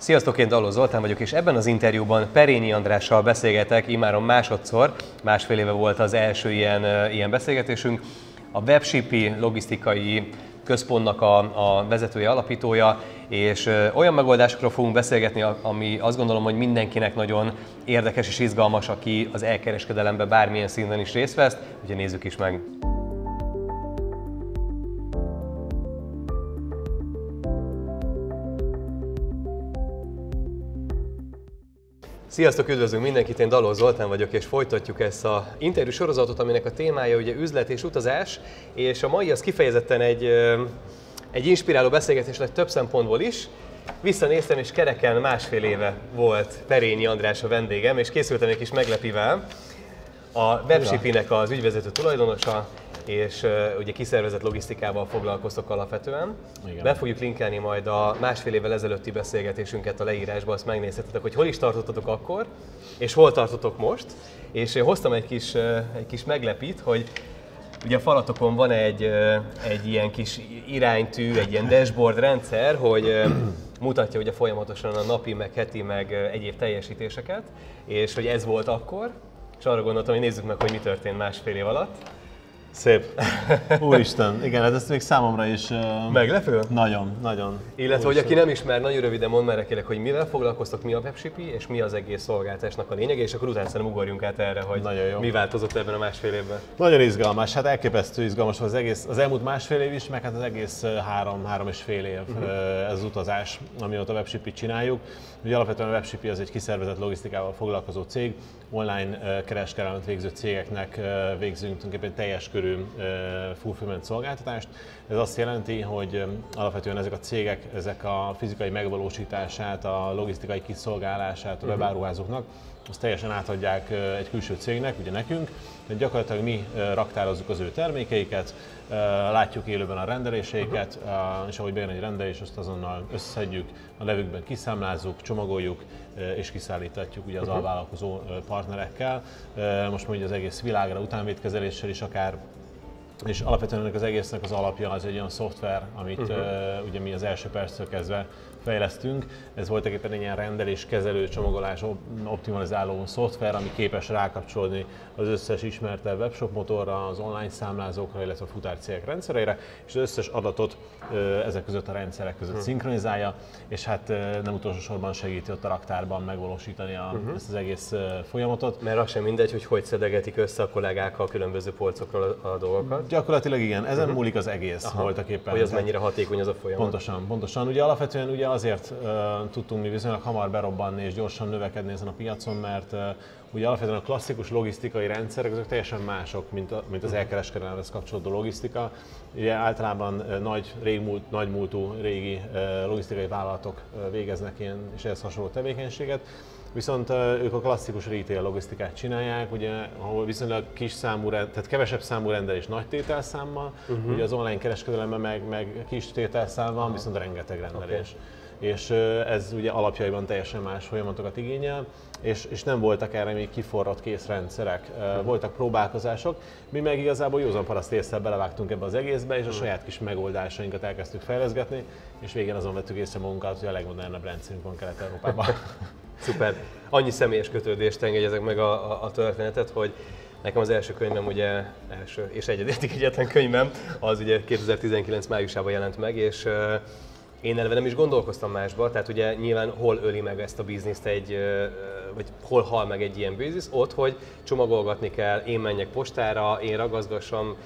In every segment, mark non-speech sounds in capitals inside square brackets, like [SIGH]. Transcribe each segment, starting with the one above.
Sziasztok, én Dalló Zoltán vagyok, és ebben az interjúban Perényi Andrással beszélgetek, imáron másodszor, másfél éve volt az első ilyen, ilyen beszélgetésünk. A Webshipi logisztikai központnak a, a vezetője, alapítója, és olyan megoldásokról fogunk beszélgetni, ami azt gondolom, hogy mindenkinek nagyon érdekes és izgalmas, aki az elkereskedelemben bármilyen szinten is részt vesz, úgyhogy nézzük is meg. Sziasztok, üdvözlünk mindenkit, én Daló Zoltán vagyok, és folytatjuk ezt a interjú sorozatot, aminek a témája ugye üzlet és utazás, és a mai az kifejezetten egy, egy inspiráló beszélgetés lett több szempontból is. Visszanéztem, és kereken másfél éve volt Perényi András a vendégem, és készültem egy kis meglepivel. A Webshipinek az ügyvezető tulajdonosa, és uh, ugye kiszervezett logisztikával foglalkoztok alapvetően. Igen. Be fogjuk linkelni majd a másfél évvel ezelőtti beszélgetésünket a leírásba, azt megnézhetitek, hogy hol is tartottatok akkor, és hol tartotok most. És hoztam egy kis, uh, egy kis meglepít, hogy ugye a falatokon van egy, egy ilyen kis iránytű, egy ilyen dashboard rendszer, hogy mutatja ugye folyamatosan a napi, meg heti, meg egyéb teljesítéseket, és hogy ez volt akkor, és arra gondoltam, hogy nézzük meg, hogy mi történt másfél év alatt. Szép. [LAUGHS] Úristen, igen, hát ez még számomra is... Uh, Meglepő? Nagyon, nagyon. Illetve, hogy aki nem ismer, nagyon röviden mond már kérlek, hogy mivel foglalkoztok, mi a webshipi, és mi az egész szolgáltásnak a lényege, és akkor utána szerintem ugorjunk át erre, hogy nagyon jó. mi változott ebben a másfél évben. Nagyon izgalmas, hát elképesztő izgalmas az egész, az elmúlt másfél év is, meg hát az egész három, három és fél év uh-huh. ez az utazás, amióta a webshipi csináljuk. Ugye alapvetően a webshipi az egy kiszervezett logisztikával foglalkozó cég, online kereskedelmet végző cégeknek végzünk tulajdonképpen teljes körű fulfillment szolgáltatást. Ez azt jelenti, hogy alapvetően ezek a cégek, ezek a fizikai megvalósítását, a logisztikai kiszolgálását a mhm. webáruházóknak, azt teljesen átadják egy külső cégnek, ugye nekünk, de gyakorlatilag mi raktározzuk az ő termékeiket, látjuk élőben a rendeléseiket, és ahogy bejön egy rendelés, azt azonnal összeszedjük, a levükben kiszámlázzuk, csomagoljuk, és kiszállítatjuk ugye az uh-huh. alvállalkozó partnerekkel. Most mondjuk az egész világra utánvétkezeléssel is akár és alapvetően ennek az egésznek az alapja az egy olyan szoftver, amit uh-huh. uh, ugye mi az első perctől kezdve fejlesztünk. Ez volt éppen egy ilyen rendelés, kezelő, csomagolás, optimalizáló szoftver, ami képes rákapcsolni az összes ismertebb webshop motorra, az online számlázókra, illetve a futárcégek rendszereire, és az összes adatot ezek között a rendszerek között hmm. szinkronizálja, és hát nem utolsó sorban segíti ott a raktárban megvalósítani a, uh-huh. ezt az egész folyamatot. Mert az sem mindegy, hogy hogy szedegetik össze a kollégákkal a különböző polcokról a, a dolgokat. Gyakorlatilag igen, ezen uh-huh. múlik az egész Aha. voltak éppen. Hogy az mennyire hatékony az a folyamat. Pontosan, pontosan. Ugye alapvetően ugye azért uh, tudtunk mi viszonylag hamar berobbanni és gyorsan növekedni ezen a piacon, mert uh, ugye alapvetően a klasszikus logisztikai rendszerek azok teljesen mások, mint, a, mint az elkereskedelemhez kapcsolódó logisztika. Ugye általában uh, nagy, régmúlt, nagy múltú régi uh, logisztikai vállalatok uh, végeznek ilyen és ehhez hasonló tevékenységet. Viszont ők a klasszikus retail logisztikát csinálják, ugye, ahol viszonylag kis számú, tehát kevesebb számú rendelés nagy tételszámmal, uh-huh. ugye az online kereskedelemben meg, meg kis tételszám van, viszont rengeteg rendelés. Okay. És ez ugye alapjaiban teljesen más folyamatokat igényel, és, és nem voltak erre még kiforrott kész rendszerek. Uh-huh. Voltak próbálkozások, mi meg igazából józan paraszt észre belevágtunk ebbe az egészbe, és a uh-huh. saját kis megoldásainkat elkezdtük fejleszgetni, és végén azon vettük észre magunkat, hogy a legmodernebb rendszerünk van Kelet-Európában. [LAUGHS] [LAUGHS] Szuper. Annyi személyes kötődést engedjezek meg a, a, a történetet, hogy Nekem az első könyvem, ugye első és egyedétig egyetlen könyvem, az ugye 2019 májusában jelent meg, és én eleve nem is gondolkoztam másba, tehát ugye nyilván hol öli meg ezt a bizniszt egy, vagy hol hal meg egy ilyen biznisz, ott, hogy csomagolgatni kell, én menjek postára, én ragaszgassam,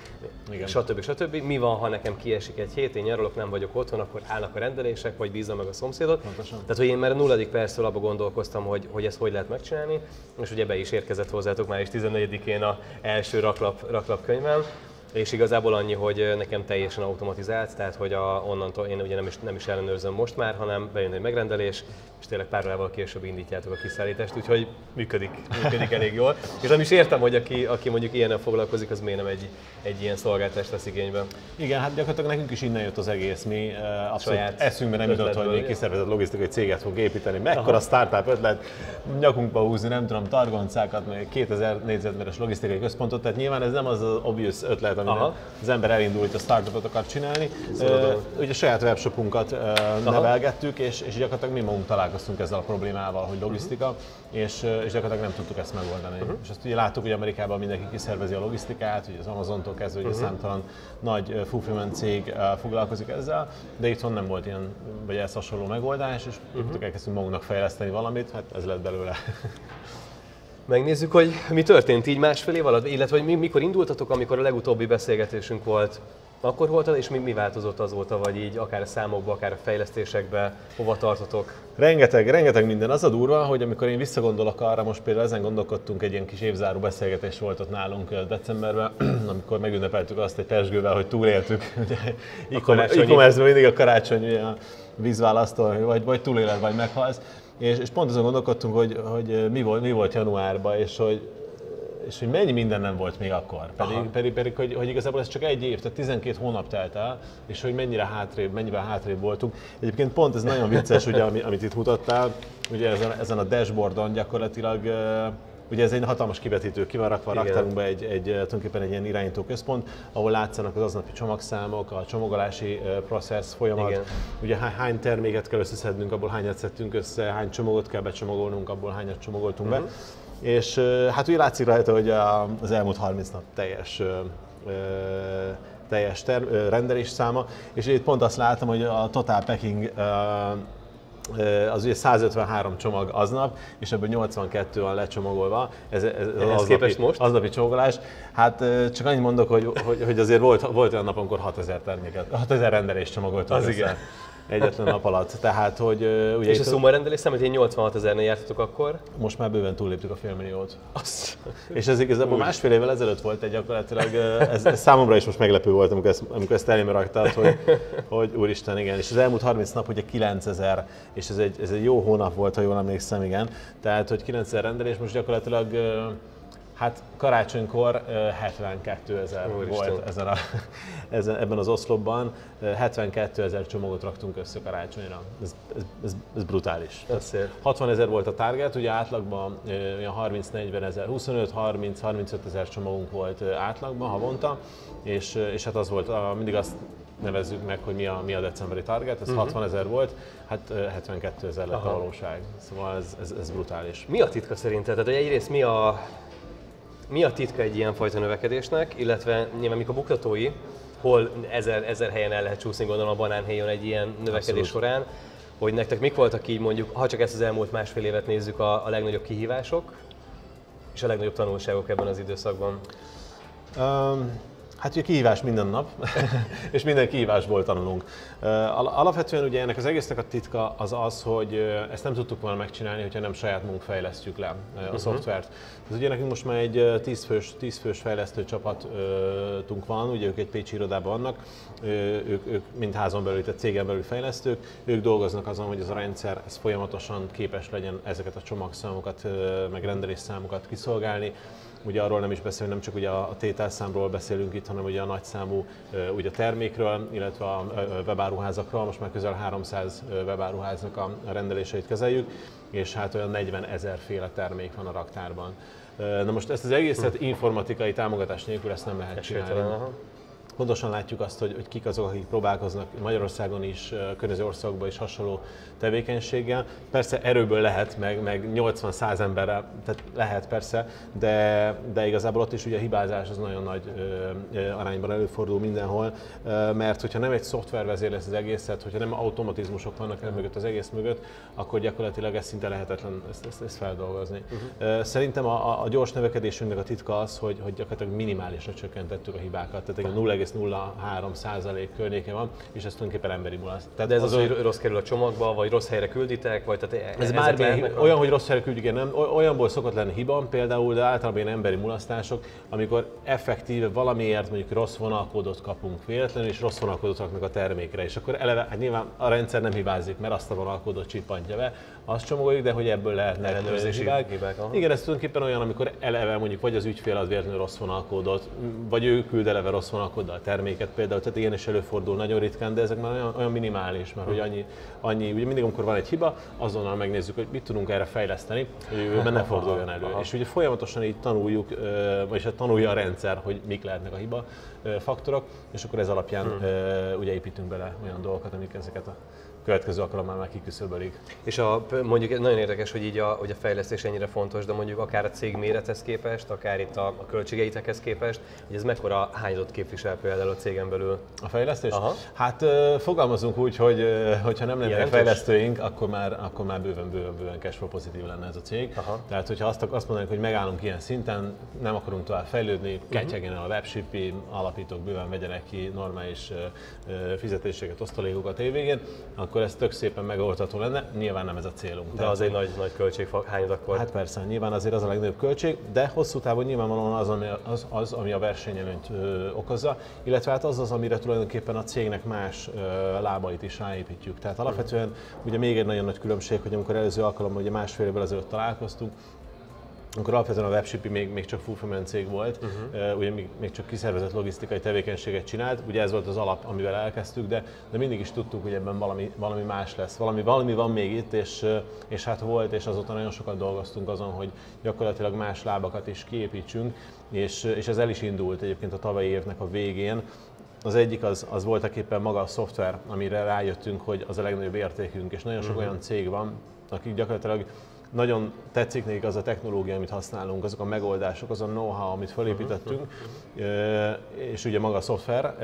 Igen. stb. stb. Mi van, ha nekem kiesik egy hét, én nyaralok, nem vagyok otthon, akkor állnak a rendelések, vagy bízom meg a szomszédot. Pontosan. Tehát, hogy én már a nulladik perctől abba gondolkoztam, hogy, hogy ezt hogy lehet megcsinálni, és ugye be is érkezett hozzátok már is 14-én a első raklap, raklap könyvem. És igazából annyi, hogy nekem teljesen automatizált, tehát hogy a, onnantól én ugye nem is, nem is ellenőrzöm most már, hanem bejön egy megrendelés, és tényleg pár órával később indítjátok a kiszállítást, úgyhogy működik, működik elég jól. És nem is értem, hogy aki, aki mondjuk ilyennel foglalkozik, az miért nem egy, egy ilyen szolgáltást vesz igénybe. Igen, hát gyakorlatilag nekünk is innen jött az egész. Mi abszolút eszünkbe nem jutott, hogy mi kiszervezett logisztikai céget fog építeni. Mekkora Aha. startup ötlet, nyakunkba húzni, nem tudom, targoncákat, meg 2000 négyzetméteres logisztikai központot, tehát nyilván ez nem az az obvious ötlet, minden. Az ember elindul itt a startupot akar csinálni. Szóval Uh, ugye saját webshopunkat uh, nevelgettük, és, és gyakorlatilag mi magunk találkoztunk ezzel a problémával, hogy logisztika, uh-huh. és, és gyakorlatilag nem tudtuk ezt megoldani. Uh-huh. És azt ugye láttuk, hogy Amerikában mindenki kiszervezi a logisztikát, ugye az Amazontól kezdve, uh-huh. számtalan nagy fulfillment cég foglalkozik ezzel, de itthon nem volt ilyen, vagy ez hasonló megoldás, és uh-huh. elkezdtünk magunknak fejleszteni valamit, hát ez lett belőle. [LAUGHS] Megnézzük, hogy mi történt így másfél év alatt, illetve hogy mikor indultatok, amikor a legutóbbi beszélgetésünk volt. Akkor volt és mi, mi változott azóta, vagy így akár a számokba, akár a fejlesztésekbe, hova tartotok? Rengeteg, rengeteg minden. Az a durva, hogy amikor én visszagondolok arra, most például ezen gondolkodtunk, egy ilyen kis évzáró beszélgetés volt ott nálunk decemberben, [CLEARS THROAT] amikor megünnepeltük azt egy pesgővel, hogy túléltük. [LAUGHS] Ugye, e-commerce mindig a karácsony ugye, a vízválasztó, vagy, vagy túléled, vagy meghalsz. És, és pont azon gondolkodtunk, hogy, hogy mi, volt, mi volt januárban, és hogy, és hogy mennyi minden nem volt még akkor. Pedig, pedig, pedig hogy, hogy, igazából ez csak egy év, tehát 12 hónap telt el, és hogy mennyire hátrébb, mennyivel hátrébb voltunk. Egyébként pont ez nagyon vicces, ugye, amit itt mutattál, ugye ezen, ezen a dashboardon gyakorlatilag Ugye ez egy hatalmas kivetítő, ki van rakva a raktárunkba egy, egy, tulajdonképpen egy ilyen irányító központ, ahol látszanak az aznapi csomagszámok, a csomagolási processz folyamat, Igen. ugye hány terméket kell összeszednünk, abból hányat szedtünk össze, hány csomagot kell becsomagolnunk, abból hányat csomagoltunk uh-huh. be. És hát úgy látszik rajta, hogy az elmúlt 30 nap teljes teljes ter- rendelés száma, és itt pont azt látom, hogy a Total Packing az ugye 153 csomag aznap, és ebből 82 van lecsomagolva. Ez, ez, az aznapi, képest most? aznapi csomagolás. Hát csak annyit mondok, hogy, hogy, hogy azért volt, volt olyan nap, amikor 6000 terméket, 6000 rendelést csomagoltunk Az össze. igen egyetlen nap alatt. Tehát, hogy ugye És a summa rendelés számít, hogy 86 ezernél jártatok akkor? Most már bőven túlléptük a félmilliót. Azt. És ez igazából másfél évvel ezelőtt volt egy gyakorlatilag, ez, ez, számomra is most meglepő volt, amikor ezt, amikor ezt elémre raktad, hogy, hogy úristen, igen. És az elmúlt 30 nap ugye 9000, és ez egy, ez egy jó hónap volt, ha jól emlékszem, igen. Tehát, hogy 9000 rendelés most gyakorlatilag Hát karácsonykor 72 ezer volt ezen a, [LAUGHS] ezen, ebben az oszlopban. 72 ezer csomagot raktunk össze karácsonyra. Ez, ez, ez, ez brutális. Ez 60 ezer volt a target, ugye átlagban olyan 30-40 ezer, 25-30-35 ezer csomagunk volt átlagban havonta, és, és hát az volt, a, mindig azt nevezzük meg, hogy mi a, mi a decemberi target, ez uh-huh. Mhm. 60 ezer volt, hát 72 ezer lett Aha. a valóság. Szóval ez, ez, ez brutális. Mi a titka szerinted? Tehát egyrészt mi a mi a titka egy ilyen fajta növekedésnek, illetve nyilván mikor buktatói, hol ezer, ezer helyen el lehet csúszni, gondolom a banánhéjon egy ilyen növekedés Abszolút. során, hogy nektek mik voltak így mondjuk, ha csak ezt az elmúlt másfél évet nézzük, a, a legnagyobb kihívások és a legnagyobb tanulságok ebben az időszakban? Um, Hát ugye kihívás minden nap, [LAUGHS] és minden kihívásból tanulunk. Alapvetően ugye ennek az egésznek a titka az az, hogy ezt nem tudtuk volna megcsinálni, hogyha nem saját magunk fejlesztjük le a uh-huh. szoftvert. Ez ugye nekünk most már egy 10 fős, 10 fős fejlesztő csapatunk van, ugye ők egy Pécsi irodában vannak, ők, ők mind házon belül, tehát cégen belül fejlesztők, ők dolgoznak azon, hogy ez a rendszer ez folyamatosan képes legyen ezeket a csomagszámokat, meg rendelésszámokat kiszolgálni, Ugye arról nem is beszélünk, nem csak ugye a tételszámról beszélünk itt, hanem ugye a nagyszámú ugye termékről, illetve a webáruházakról. Most már közel 300 webáruháznak a rendeléseit kezeljük, és hát olyan 40 ezer féle termék van a raktárban. Na most ezt az egészet informatikai támogatás nélkül ezt nem lehet csinálni. Pontosan látjuk azt, hogy, hogy kik azok, akik próbálkoznak Magyarországon is, környező országokban is hasonló tevékenységgel. Persze erőből lehet, meg, meg 80-100 emberrel, tehát lehet persze, de, de igazából ott is ugye a hibázás az nagyon nagy ö, ö, arányban előfordul mindenhol, ö, mert hogyha nem egy szoftvervezér lesz az egészet, hogyha nem automatizmusok vannak el mögött az egész mögött, akkor gyakorlatilag ez szinte lehetetlen ezt, ezt, ezt feldolgozni. Uh-huh. Szerintem a, a gyors növekedésünknek a titka az, hogy, hogy gyakorlatilag minimálisra csökkentettük a hibákat, tehát egy 0,03 százalék környéke van, és ez tulajdonképpen emberi mulaszt. Tehát De ez az, az, hogy rossz kerül a csomagba, vagy rossz helyre külditek, vagy tehát ez már olyan, hogy rossz helyre küldjük, nem, olyanból szokott lenni hiba például, de általában ilyen emberi mulasztások, amikor effektíve valamiért mondjuk rossz vonalkódot kapunk véletlenül, és rossz vonalkódot raknak a termékre, és akkor eleve, hát nyilván a rendszer nem hibázik, mert azt a vonalkódot csippantja be, azt csomagoljuk, de hogy ebből lehetne ellenőrzési hibák. hibák Igen, ez tulajdonképpen olyan, amikor eleve mondjuk vagy az ügyfél ad véletlenül rossz vonalkódot, vagy ő küld eleve rossz vonalkóddal terméket például, tehát ilyen is előfordul nagyon ritkán, de ezek már olyan, olyan minimális, mert hogy annyi, annyi, ugye mindig amikor van egy hiba, azonnal megnézzük, hogy mit tudunk erre fejleszteni, hogy jövőben ne forduljon elő. És ugye folyamatosan így tanuljuk, vagyis hát tanulja a rendszer, hogy mik lehetnek a hiba faktorok, és akkor ez alapján hmm. ugye építünk bele olyan dolgokat, amik ezeket a következő alkalommal már kiküszöbölik. És a, mondjuk nagyon érdekes, hogy így a, hogy a fejlesztés ennyire fontos, de mondjuk akár a cég mérethez képest, akár itt a, a költségeitekhez képest, hogy ez mekkora hányadot képvisel például a cégen belül? A fejlesztés? Aha. Hát fogalmazunk úgy, hogy hogyha nem lennének fejlesztőink, akkor már, akkor már bőven, bőven, bőven cashflow pozitív lenne ez a cég. Aha. Tehát, hogyha azt, azt mondanánk, hogy megállunk ilyen szinten, nem akarunk tovább fejlődni, uh-huh. ketyegjen el a webshipi, alapítók bőven vegyenek ki normális fizetéseket, osztalékokat évvégén, akkor ez tök szépen megoldható lenne. Nyilván nem ez a célunk. De az egy nagy, nagy költség hányad akkor? Hát persze, nyilván azért az a legnagyobb költség, de hosszú távon nyilvánvalóan az, ami, az, az, ami a versenyelőnyt ö, okozza, illetve hát az az, amire tulajdonképpen a cégnek más ö, lábait is ráépítjük. Tehát alapvetően ugye még egy nagyon nagy különbség, hogy amikor előző alkalommal, ugye másfél évvel ezelőtt találkoztunk, amikor alapvetően a webshipi még, még csak fulfillment cég volt, uh-huh. uh, ugye még, még csak kiszervezett logisztikai tevékenységet csinált, ugye ez volt az alap, amivel elkezdtük, de, de mindig is tudtuk, hogy ebben valami, valami más lesz, valami, valami van még itt, és, és hát volt, és azóta nagyon sokat dolgoztunk azon, hogy gyakorlatilag más lábakat is kiépítsünk, és, és ez el is indult egyébként a tavalyi évnek a végén, az egyik az, az voltak éppen maga a szoftver, amire rájöttünk, hogy az a legnagyobb értékünk, és nagyon sok uh-huh. olyan cég van, akik gyakorlatilag nagyon tetszik nekik az a technológia, amit használunk, azok a megoldások, az a know-how, amit felépítettünk, és ugye maga a szoftver,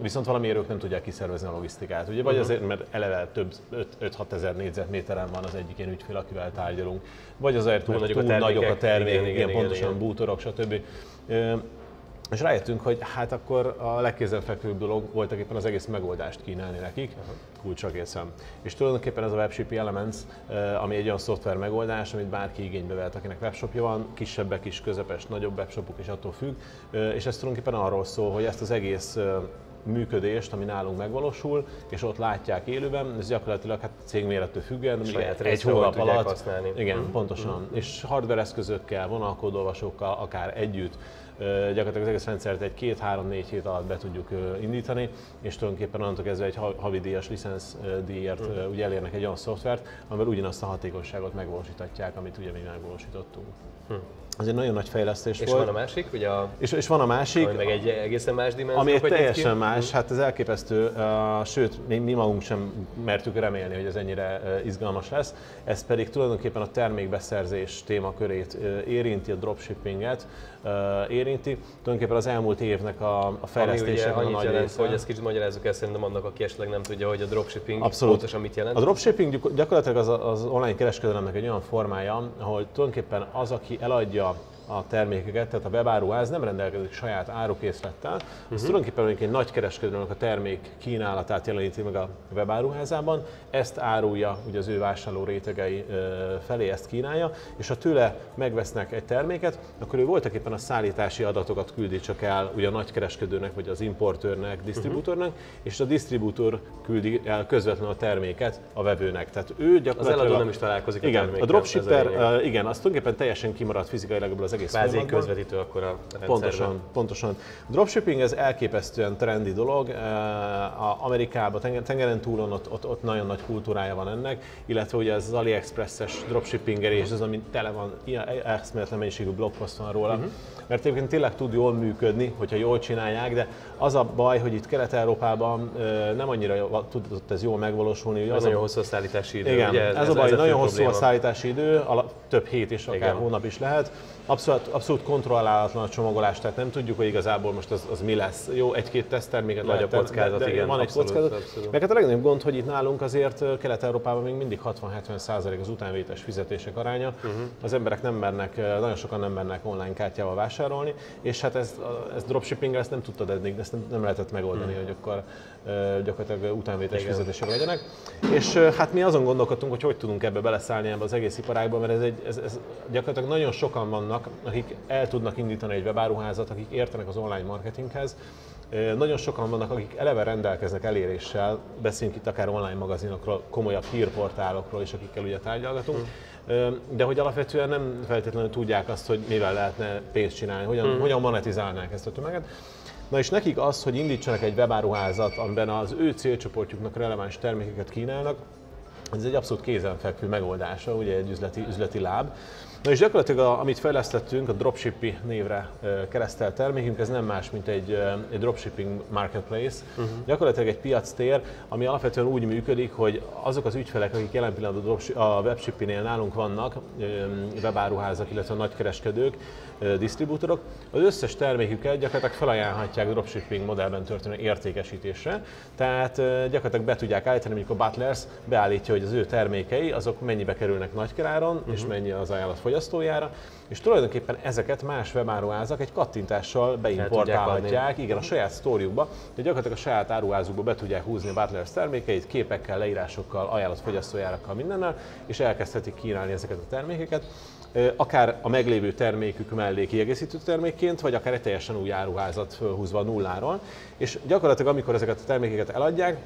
viszont valamiért ők nem tudják kiszervezni a logisztikát. Ugye, vagy uh-huh. azért, mert eleve több 5-6 ezer négyzetméteren van az egyik ilyen ügyfél, akivel tárgyalunk, vagy azért, túl, túl, túl nagyok a termékek, igen, igen, igen, pontosan igen. bútorok, stb. És rájöttünk, hogy hát akkor a legkézenfekvőbb dolog voltak éppen az egész megoldást kínálni nekik, uh-huh. És tulajdonképpen ez a WebShip Elements, eh, ami egy olyan szoftver megoldás, amit bárki igénybe vehet, akinek webshopja van, kisebbek is, közepes, nagyobb webshopok is attól függ, eh, és ez tulajdonképpen arról szól, hogy ezt az egész eh, működést, ami nálunk megvalósul, és ott látják élőben, ez gyakorlatilag hát cégmérettől függően, egy hónap alatt. Használni. Igen, mm. pontosan. Mm. És hardware eszközökkel, vonalkódolvasókkal, akár együtt gyakorlatilag az egész rendszert egy két-három-négy hét alatt be tudjuk indítani, és tulajdonképpen onnantól kezdve egy havi díjas licensz díjért uh-huh. ugye elérnek egy olyan szoftvert, amivel ugyanazt a hatékonyságot megvalósíthatják, amit ugye mi megvalósítottunk. Uh-huh. Ez egy nagyon nagy fejlesztés és volt. És van a másik, ugye a... És, és van a másik. Ami meg egy egészen más dimenzió. Ami egy teljesen ki? más, hát ez elképesztő, uh, sőt, mi, mi magunk sem mertük remélni, hogy ez ennyire uh, izgalmas lesz. Ez pedig tulajdonképpen a termékbeszerzés témakörét uh, érinti, a dropshippinget uh, érinti. Tulajdonképpen az elmúlt évnek a, a fejlesztése a nagy jelent, része. hogy ezt kicsit magyarázzuk el szerintem annak, aki esetleg nem tudja, hogy a dropshipping Abszolút. pontosan mit jelent. A dropshipping gyakorlatilag az, az online kereskedelemnek egy olyan formája, ahol tulajdonképpen az, aki eladja a termékeket, tehát a webáruház nem rendelkezik saját árukészlettel, uh-huh. ez tulajdonképpen egy nagy kereskedőnek a termék kínálatát jeleníti meg a webáruházában, ezt árulja ugye az ő vásárló rétegei felé, ezt kínálja, és ha tőle megvesznek egy terméket, akkor ő voltak éppen a szállítási adatokat küldi csak el ugye a nagy kereskedőnek, vagy az importőrnek, disztribútornak, uh-huh. és a disztribútor küldi el közvetlenül a terméket a vevőnek. Tehát ő gyakorlatilag... Az eladó nem is találkozik a igen, a dropshipper, uh, igen, az tulajdonképpen teljesen kimaradt fizikailag ebből az egész Kvázi közvetítő akkor a rendszerben. Pontosan, pontosan. A dropshipping ez elképesztően trendi dolog. A Amerikában, tengeren túlon ott, ott, ott, nagyon nagy kultúrája van ennek, illetve ugye az AliExpress-es és az, ami tele van, ilyen eszméletlen mennyiségű blogpost van róla. Uh-huh mert egyébként tényleg tud jól működni, hogyha jól csinálják, de az a baj, hogy itt Kelet-Európában nem annyira tudott ez jól megvalósulni. Ugye az nagyon a... hosszú a szállítási idő. Igen, ugye ez, ez, a baj, ez nagyon hosszú probléma. a szállítási idő, több hét és akár Igen. hónap is lehet. Abszolút, abszolút kontrollálatlan a csomagolás, tehát nem tudjuk, hogy igazából most az, az mi lesz. Jó, egy-két tesztterméket Nagy a kockázat, de, de igen, van egy abszolút, kockázat. Abszolút. Meg hát a legnagyobb gond, hogy itt nálunk azért Kelet-Európában még mindig 60-70% az utánvétes fizetések aránya. Uh-huh. Az emberek nem mernek, nagyon sokan nem mernek online kártyával vásárolni, és hát ez, ez dropshipping ezt nem tudtad eddig, ezt nem, nem lehetett megoldani, uh-huh. hogy akkor gyakorlatilag utánvétes igen. fizetések legyenek. És hát mi azon gondolkodtunk, hogy hogy tudunk ebbe beleszállni ebbe az egész iparágba, mert ez, egy, ez, ez gyakorlatilag nagyon sokan vannak, akik el tudnak indítani egy webáruházat, akik értenek az online marketinghez, nagyon sokan vannak, akik eleve rendelkeznek eléréssel, beszélünk itt akár online magazinokról, komolyabb hírportálokról is, akikkel ugye tárgyalgatunk, hmm. De hogy alapvetően nem feltétlenül tudják azt, hogy mivel lehetne pénzt csinálni, hogyan, hmm. hogyan monetizálnák ezt a tömeget. Na és nekik az, hogy indítsanak egy webáruházat, amiben az ő célcsoportjuknak releváns termékeket kínálnak, ez egy abszolút kézenfekvő megoldása, ugye egy üzleti, üzleti láb. Na és gyakorlatilag a, amit fejlesztettünk, a Dropshippy névre keresztelt termékünk, ez nem más, mint egy, egy dropshipping marketplace. Uh-huh. Gyakorlatilag egy piac tér, ami alapvetően úgy működik, hogy azok az ügyfelek, akik jelen pillanatban a webshipping-nél nálunk vannak, webáruházak, illetve nagykereskedők, disztribútorok, az összes terméküket gyakorlatilag felajánlhatják dropshipping modellben történő értékesítésre. Tehát gyakorlatilag be tudják állítani, mondjuk a Butlers beállítja, hogy az ő termékei azok mennyibe kerülnek nagykeráron, uh-huh. és mhm. mennyi az ajánlat fogyasztójára, és tulajdonképpen ezeket más webáruházak egy kattintással beimportálhatják, igen, a saját sztóriukba, de gyakorlatilag a saját áruházukba be tudják húzni a Butlers termékeit, képekkel, leírásokkal, ajánlat fogyasztójárakkal, mindennel, és elkezdhetik kínálni ezeket a termékeket. Akár a meglévő termékük mellé kiegészítő termékként, vagy akár egy teljesen új áruházat fölhúzva nulláról. És gyakorlatilag amikor ezeket a termékeket eladják,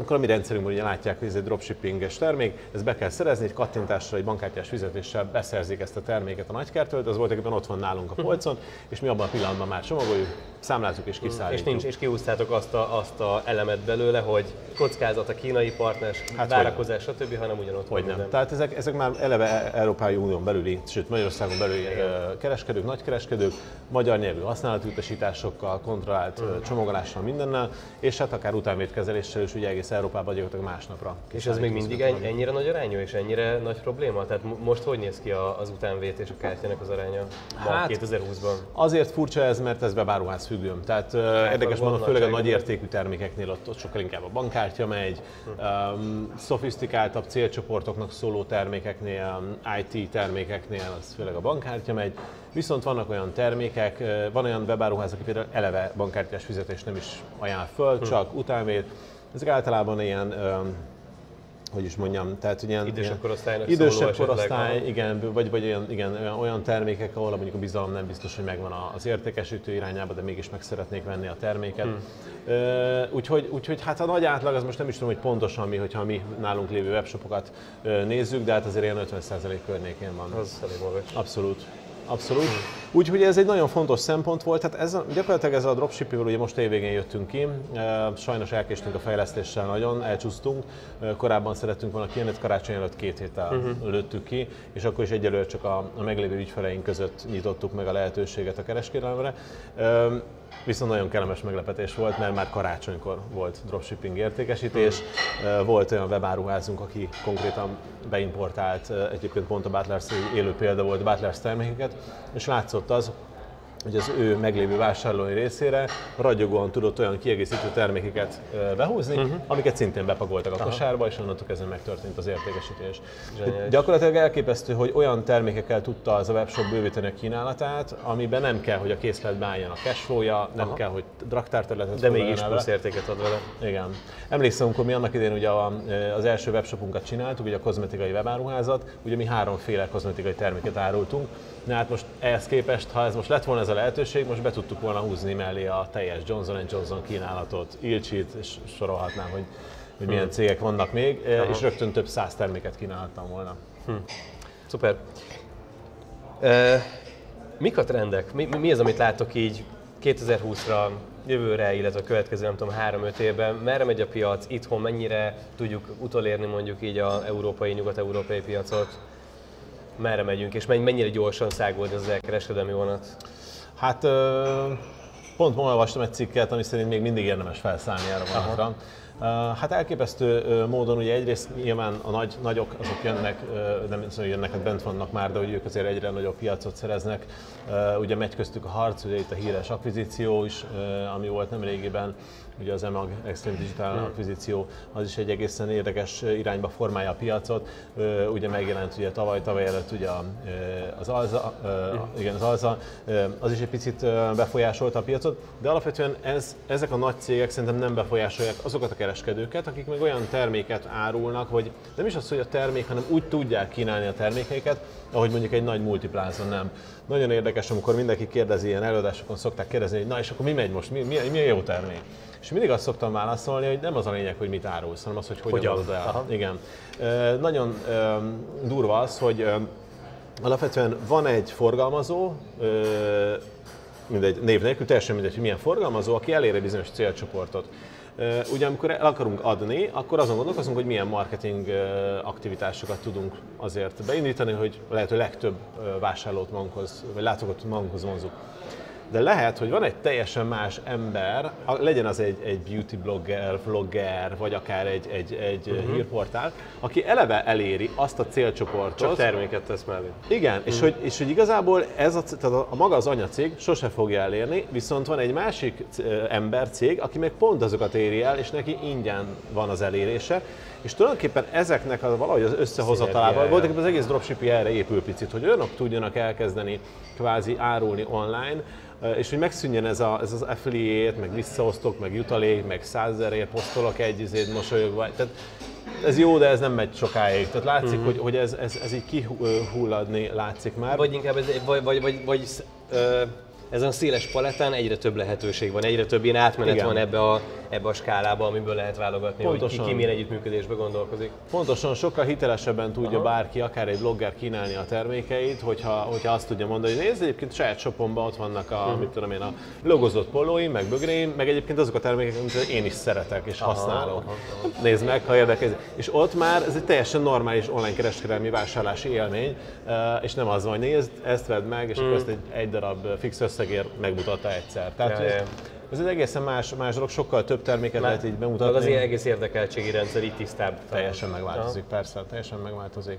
akkor a mi rendszerünkben ugye látják, hogy ez egy dropshippinges termék, ezt be kell szerezni, egy kattintással, egy bankkártyás fizetéssel beszerzik ezt a terméket a nagykertől, az volt egyébként ott van nálunk a polcon, és mi abban a pillanatban már csomagoljuk, számlázunk és kiszállítjuk. És nincs, és kiúztátok azt a, azt a elemet belőle, hogy kockázat a kínai partners, hát várakozás, stb., hanem ugyanott hogy nem. Tehát ezek, ezek már eleve e- Európai Unión belüli, sőt Magyarországon belüli Igen. kereskedők, nagykereskedők, magyar nyelvű használatutasításokkal, kontrollált mm. csomagolással, mindennel, és hát akár utánvétkezeléssel is ugye egész Európában gyakorlatilag másnapra. És ez még mindig ennyi, ennyire nagy arányú és ennyire nagy probléma? Tehát most hogy néz ki az utánvét és a kártyának az aránya hát, 2020-ban? Azért furcsa ez, mert ez bebáruház függőm. Tehát hát, érdekes mondom, főleg a nagy értékű termékeknél ott, ott sokkal inkább a bankkártya megy, hm. um, szofisztikáltabb célcsoportoknak szóló termékeknél, IT termékeknél, az főleg a bankkártya megy. Viszont vannak olyan termékek, van olyan webáruház, aki például eleve bankkártyás fizetés nem is ajánl föl, hm. csak utánvét. Ezek általában ilyen hogy is mondjam, tehát ilyen idősebb korosztálynak idősebb korosztály, igen, vagy, vagy olyan, igen, olyan, termékek, ahol mondjuk a bizalom nem biztos, hogy megvan az értékesítő irányába, de mégis meg szeretnék venni a terméket. Hmm. Úgyhogy, úgyhogy hát a nagy átlag, az most nem is tudom, hogy pontosan mi, hogyha mi nálunk lévő webshopokat nézzük, de hát azért ilyen 50% környékén van. Az elég magas. Abszolút. Abszolút. Úgyhogy ez egy nagyon fontos szempont volt. Tehát ez, gyakorlatilag ezzel a dropshipping ugye most évvégén jöttünk ki. Sajnos elkéstünk a fejlesztéssel nagyon, elcsúsztunk. Korábban szerettünk volna kijönni, karácsony előtt két héttel uh-huh. lőttük ki, és akkor is egyelőre csak a, a meglévő ügyfeleink között nyitottuk meg a lehetőséget a kereskedelemre. Viszont nagyon kellemes meglepetés volt, mert már karácsonykor volt dropshipping értékesítés. Volt olyan webáruházunk, aki konkrétan beimportált, egyébként pont a Butlers élő példa volt, Butlers termékeket, és látszott az, hogy az ő meglévő vásárlói részére ragyogóan tudott olyan kiegészítő termékeket behúzni, uh-huh. amiket szintén bepagoltak a kosárba, és onnantól kezdve megtörtént az értékesítés. Zseniális. Gyakorlatilag elképesztő, hogy olyan termékekkel tudta az a webshop bővíteni a kínálatát, amiben nem kell, hogy a készletbe álljon a cashflow-ja, nem Aha. kell, hogy draktárterületet De mégis plusz értéket ad vele. Igen. Emlékszem, amikor mi annak idején ugye az első webshopunkat csináltuk, ugye a kozmetikai webáruházat, ugye mi háromféle kozmetikai terméket árultunk, Na hát most ehhez képest, ha ez most lett volna ez a lehetőség, most be tudtuk volna húzni mellé a teljes Johnson Johnson kínálatot, Ilcsit, és sorolhatnám, hogy, hogy milyen hmm. cégek vannak még, Aha. és rögtön több száz terméket kínálhattam volna. Hmm. Szuper. E, mik a trendek? Mi, mi az, amit látok így 2020-ra, jövőre, illetve a következő, nem tudom, 3-5 évben, merre megy a piac, itthon mennyire tudjuk utolérni mondjuk így a európai, nyugat-európai piacot? merre megyünk, és mennyire gyorsan száguld az elkereskedelmi vonat? Hát pont ma olvastam egy cikket, ami szerint még mindig érdemes felszállni erre vonatra. Hát elképesztő módon ugye egyrészt nyilván a nagy, nagyok azok jönnek, nem hogy jönnek, hát bent vannak már, de hogy ők azért egyre nagyobb piacot szereznek. Ugye megy köztük a harc, ugye itt a híres akvizíció is, ami volt nem régiben, ugye az EMAG Extreme Digital akvizíció, az is egy egészen érdekes irányba formálja a piacot. Ugye megjelent ugye tavaly, tavaly előtt ugye az Alza, igen, az Alza, az is egy picit befolyásolta a piacot, de alapvetően ez, ezek a nagy cégek szerintem nem befolyásolják azokat a kereskedőket, akik meg olyan terméket árulnak, hogy nem is az, hogy a termék, hanem úgy tudják kínálni a termékeiket, ahogy mondjuk egy nagy multiplázon nem. Nagyon érdekes, amikor mindenki kérdezi, ilyen előadásokon szokták kérdezni, hogy na és akkor mi megy most, mi, mi, mi a jó termék? És mindig azt szoktam válaszolni, hogy nem az a lényeg, hogy mit árulsz, hanem az, hogy hogyan adod el. Aha. Igen. E, nagyon e, durva az, hogy e, alapvetően van egy forgalmazó, e, mindegy, név nélkül, teljesen mindegy, hogy milyen forgalmazó, aki elér egy bizonyos célcsoportot. Ugye amikor el akarunk adni, akkor azon gondolkozunk, hogy milyen marketing aktivitásokat tudunk azért beindítani, hogy lehető legtöbb vásárlót magunkhoz, vagy látogatót magunkhoz vonzuk. De lehet, hogy van egy teljesen más ember, legyen az egy, egy beauty blogger, vlogger, vagy akár egy, egy, egy uh-huh. hírportál, aki eleve eléri azt a célcsoportot. Csak terméket tesz mellé. Igen, uh-huh. és, hogy, és hogy igazából ez a, tehát a, a maga az anyacég sose fogja elérni, viszont van egy másik ember cég, aki meg pont azokat éri el, és neki ingyen van az elérése, és tulajdonképpen ezeknek a, valahogy az összehozatalában, voltak az egész dropshipping erre épül picit, hogy olyanok tudjanak elkezdeni kvázi árulni online, és hogy megszűnjön ez, a, ez az affiliate, meg visszaosztok, meg jutalék, meg százezerért posztolok egy izét mosolyogva. Tehát ez jó, de ez nem megy sokáig. Tehát látszik, uh-huh. hogy, hogy ez, ez, ez így kihulladni látszik már. Vagy inkább ez, vagy, vagy, vagy, vagy ö, ezen a széles palettán egyre több lehetőség van, egyre több ilyen átmenet Igen. van ebbe a, ebbe a skálába, amiből lehet válogatni, Pontosan. hogy ki, ki milyen együttműködésbe gondolkozik. Pontosan, sokkal hitelesebben tudja Aha. bárki, akár egy blogger kínálni a termékeit, hogyha, hogyha azt tudja mondani, hogy nézd, egyébként saját shopomban ott vannak a, uh-huh. mit tudom én, a logozott polóim, meg bögréim, meg egyébként azok a termékek, amit én is szeretek és aha, használok. Aha, aha. Nézd meg, ha érdekel. És ott már ez egy teljesen normális online kereskedelmi vásárlási élmény, és nem az van, hogy nézd, ezt vedd meg, és uh-huh. akkor ezt egy, egy darab fix összegért megmutatta egyszer. Tehát ja, ez, ez egy egészen más, más dolog, sokkal több terméket Már, lehet így bemutatni. Az egész érdekeltségi rendszer itt tisztább. Teljesen megváltozik, Aha. persze, teljesen megváltozik.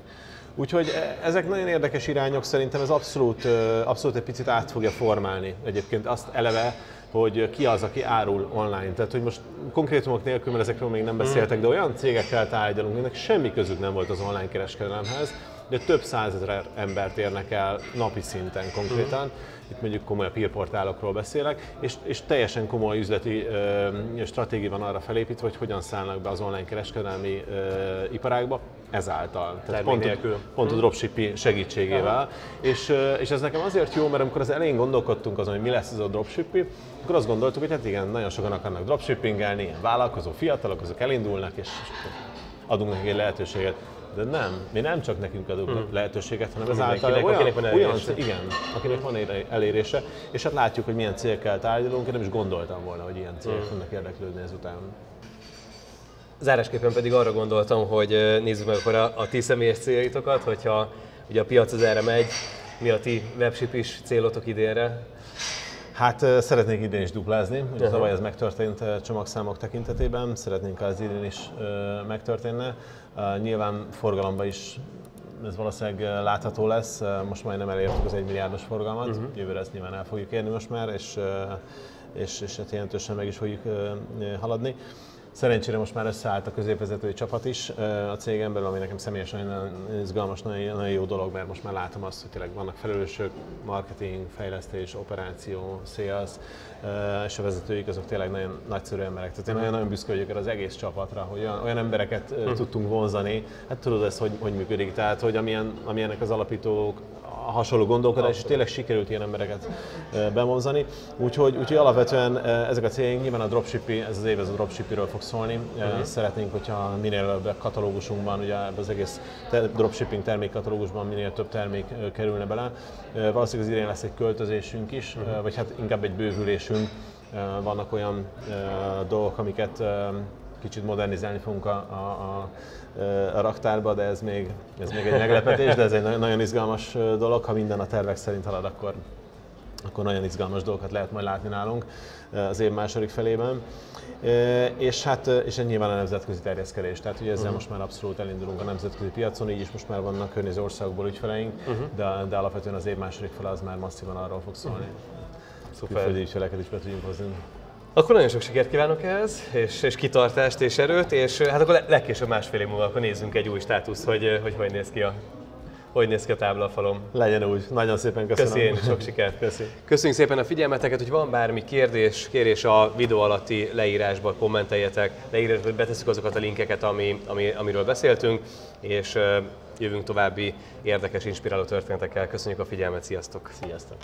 Úgyhogy e, ezek nagyon érdekes irányok, szerintem ez abszolút, abszolút egy picit át fogja formálni egyébként azt eleve, hogy ki az, aki árul online. Tehát, hogy most konkrétumok nélkül, mert ezekről még nem beszéltek, de olyan cégekkel tárgyalunk, aminek semmi közük nem volt az online kereskedelemhez, de több százezer embert érnek el napi szinten konkrétan. Mm itt mondjuk komoly hírportálokról beszélek, és, és teljesen komoly üzleti ö, stratégia van arra felépítve, hogy hogyan szállnak be az online kereskedelmi ö, iparágba ezáltal. Tehát pont, pont a hm. dropshipping segítségével. És, és ez nekem azért jó, mert amikor az elején gondolkodtunk azon, hogy mi lesz ez a dropshipping, akkor azt gondoltuk, hogy hát igen, nagyon sokan akarnak dropshippingelni, ilyen vállalkozó fiatalok, azok elindulnak, és adunk nekik egy lehetőséget. De nem, mi nem csak nekünk adunk hmm. lehetőséget, hanem ez általában olyan, akinek van elérése. olyan, igen, akinek van elérése, és hát látjuk, hogy milyen célkel tárgyalunk, én nem is gondoltam volna, hogy ilyen célok hmm. fognak érdeklődni ezután. Zárásképpen pedig arra gondoltam, hogy nézzük meg akkor a, a ti személyes céljaitokat, hogyha ugye a piac az erre megy, mi a ti webship is célotok idénre? Hát szeretnék idén is duplázni, ugye tavaly ez megtörtént csomagszámok tekintetében, szeretnénk az idén is megtörténne. Nyilván forgalomban is ez valószínűleg látható lesz, most majdnem elértük az 1 milliárdos forgalmat, uh-huh. jövőre ezt nyilván el fogjuk érni most már, és, és, és hát jelentősen meg is fogjuk haladni. Szerencsére most már összeállt a középvezetői csapat is a cégen belül, ami nekem személyesen nagyon izgalmas, nagyon, nagyon jó dolog, mert most már látom azt, hogy tényleg vannak felelősök, marketing, fejlesztés, operáció, sales, és a vezetőik azok tényleg nagyon nagyszerű emberek. Tehát én nagyon, nagyon büszke vagyok az egész csapatra, hogy olyan, olyan embereket hm. tudtunk vonzani. Hát tudod ez, hogy, hogy működik, tehát hogy amilyen, amilyenek az alapítók, a hasonló gondolkodás, és tényleg sikerült ilyen embereket bevonzani. Úgyhogy, úgyhogy alapvetően ezek a céljaink, nyilván a dropshipping, ez az év ez a dropshippingről fog szólni. Uh-huh. Szeretnénk, hogyha minél előbb katalógusunkban, ugye az egész dropshipping termékkatalógusban minél több termék kerülne bele. Valószínűleg az idén lesz egy költözésünk is, uh-huh. vagy hát inkább egy bővülésünk. Vannak olyan dolgok, amiket kicsit modernizálni fogunk a, a, a, a raktárba, de ez még, ez még egy meglepetés, de ez egy nagyon izgalmas dolog. Ha minden a tervek szerint halad, akkor, akkor nagyon izgalmas dolgokat lehet majd látni nálunk az év második felében. És hát és nyilván a nemzetközi terjeszkedés, tehát ugye ezzel uh-huh. most már abszolút elindulunk a nemzetközi piacon, így is most már vannak környező országokból ügyfeleink, uh-huh. de, de alapvetően az év második fele az már masszívan arról fog szólni. Uh-huh. Szuper. Külföldi ügyfeleket is be tudjunk hozni. Akkor nagyon sok sikert kívánok ehhez, és, és kitartást és erőt, és hát akkor legkésőbb másfél év múlva akkor nézzünk egy új státusz, hogy, hogy hogy néz ki a hogy néz ki a tábla a falon. Legyen úgy. Nagyon szépen köszönöm. Köszönöm, sok sikert. Köszi. Köszönjük szépen a figyelmeteket, hogy van bármi kérdés, kérés a videó alatti leírásba kommenteljetek, leírásba betesszük azokat a linkeket, ami, ami, amiről beszéltünk, és jövünk további érdekes, inspiráló történetekkel. Köszönjük a figyelmet, sziasztok! Sziasztok!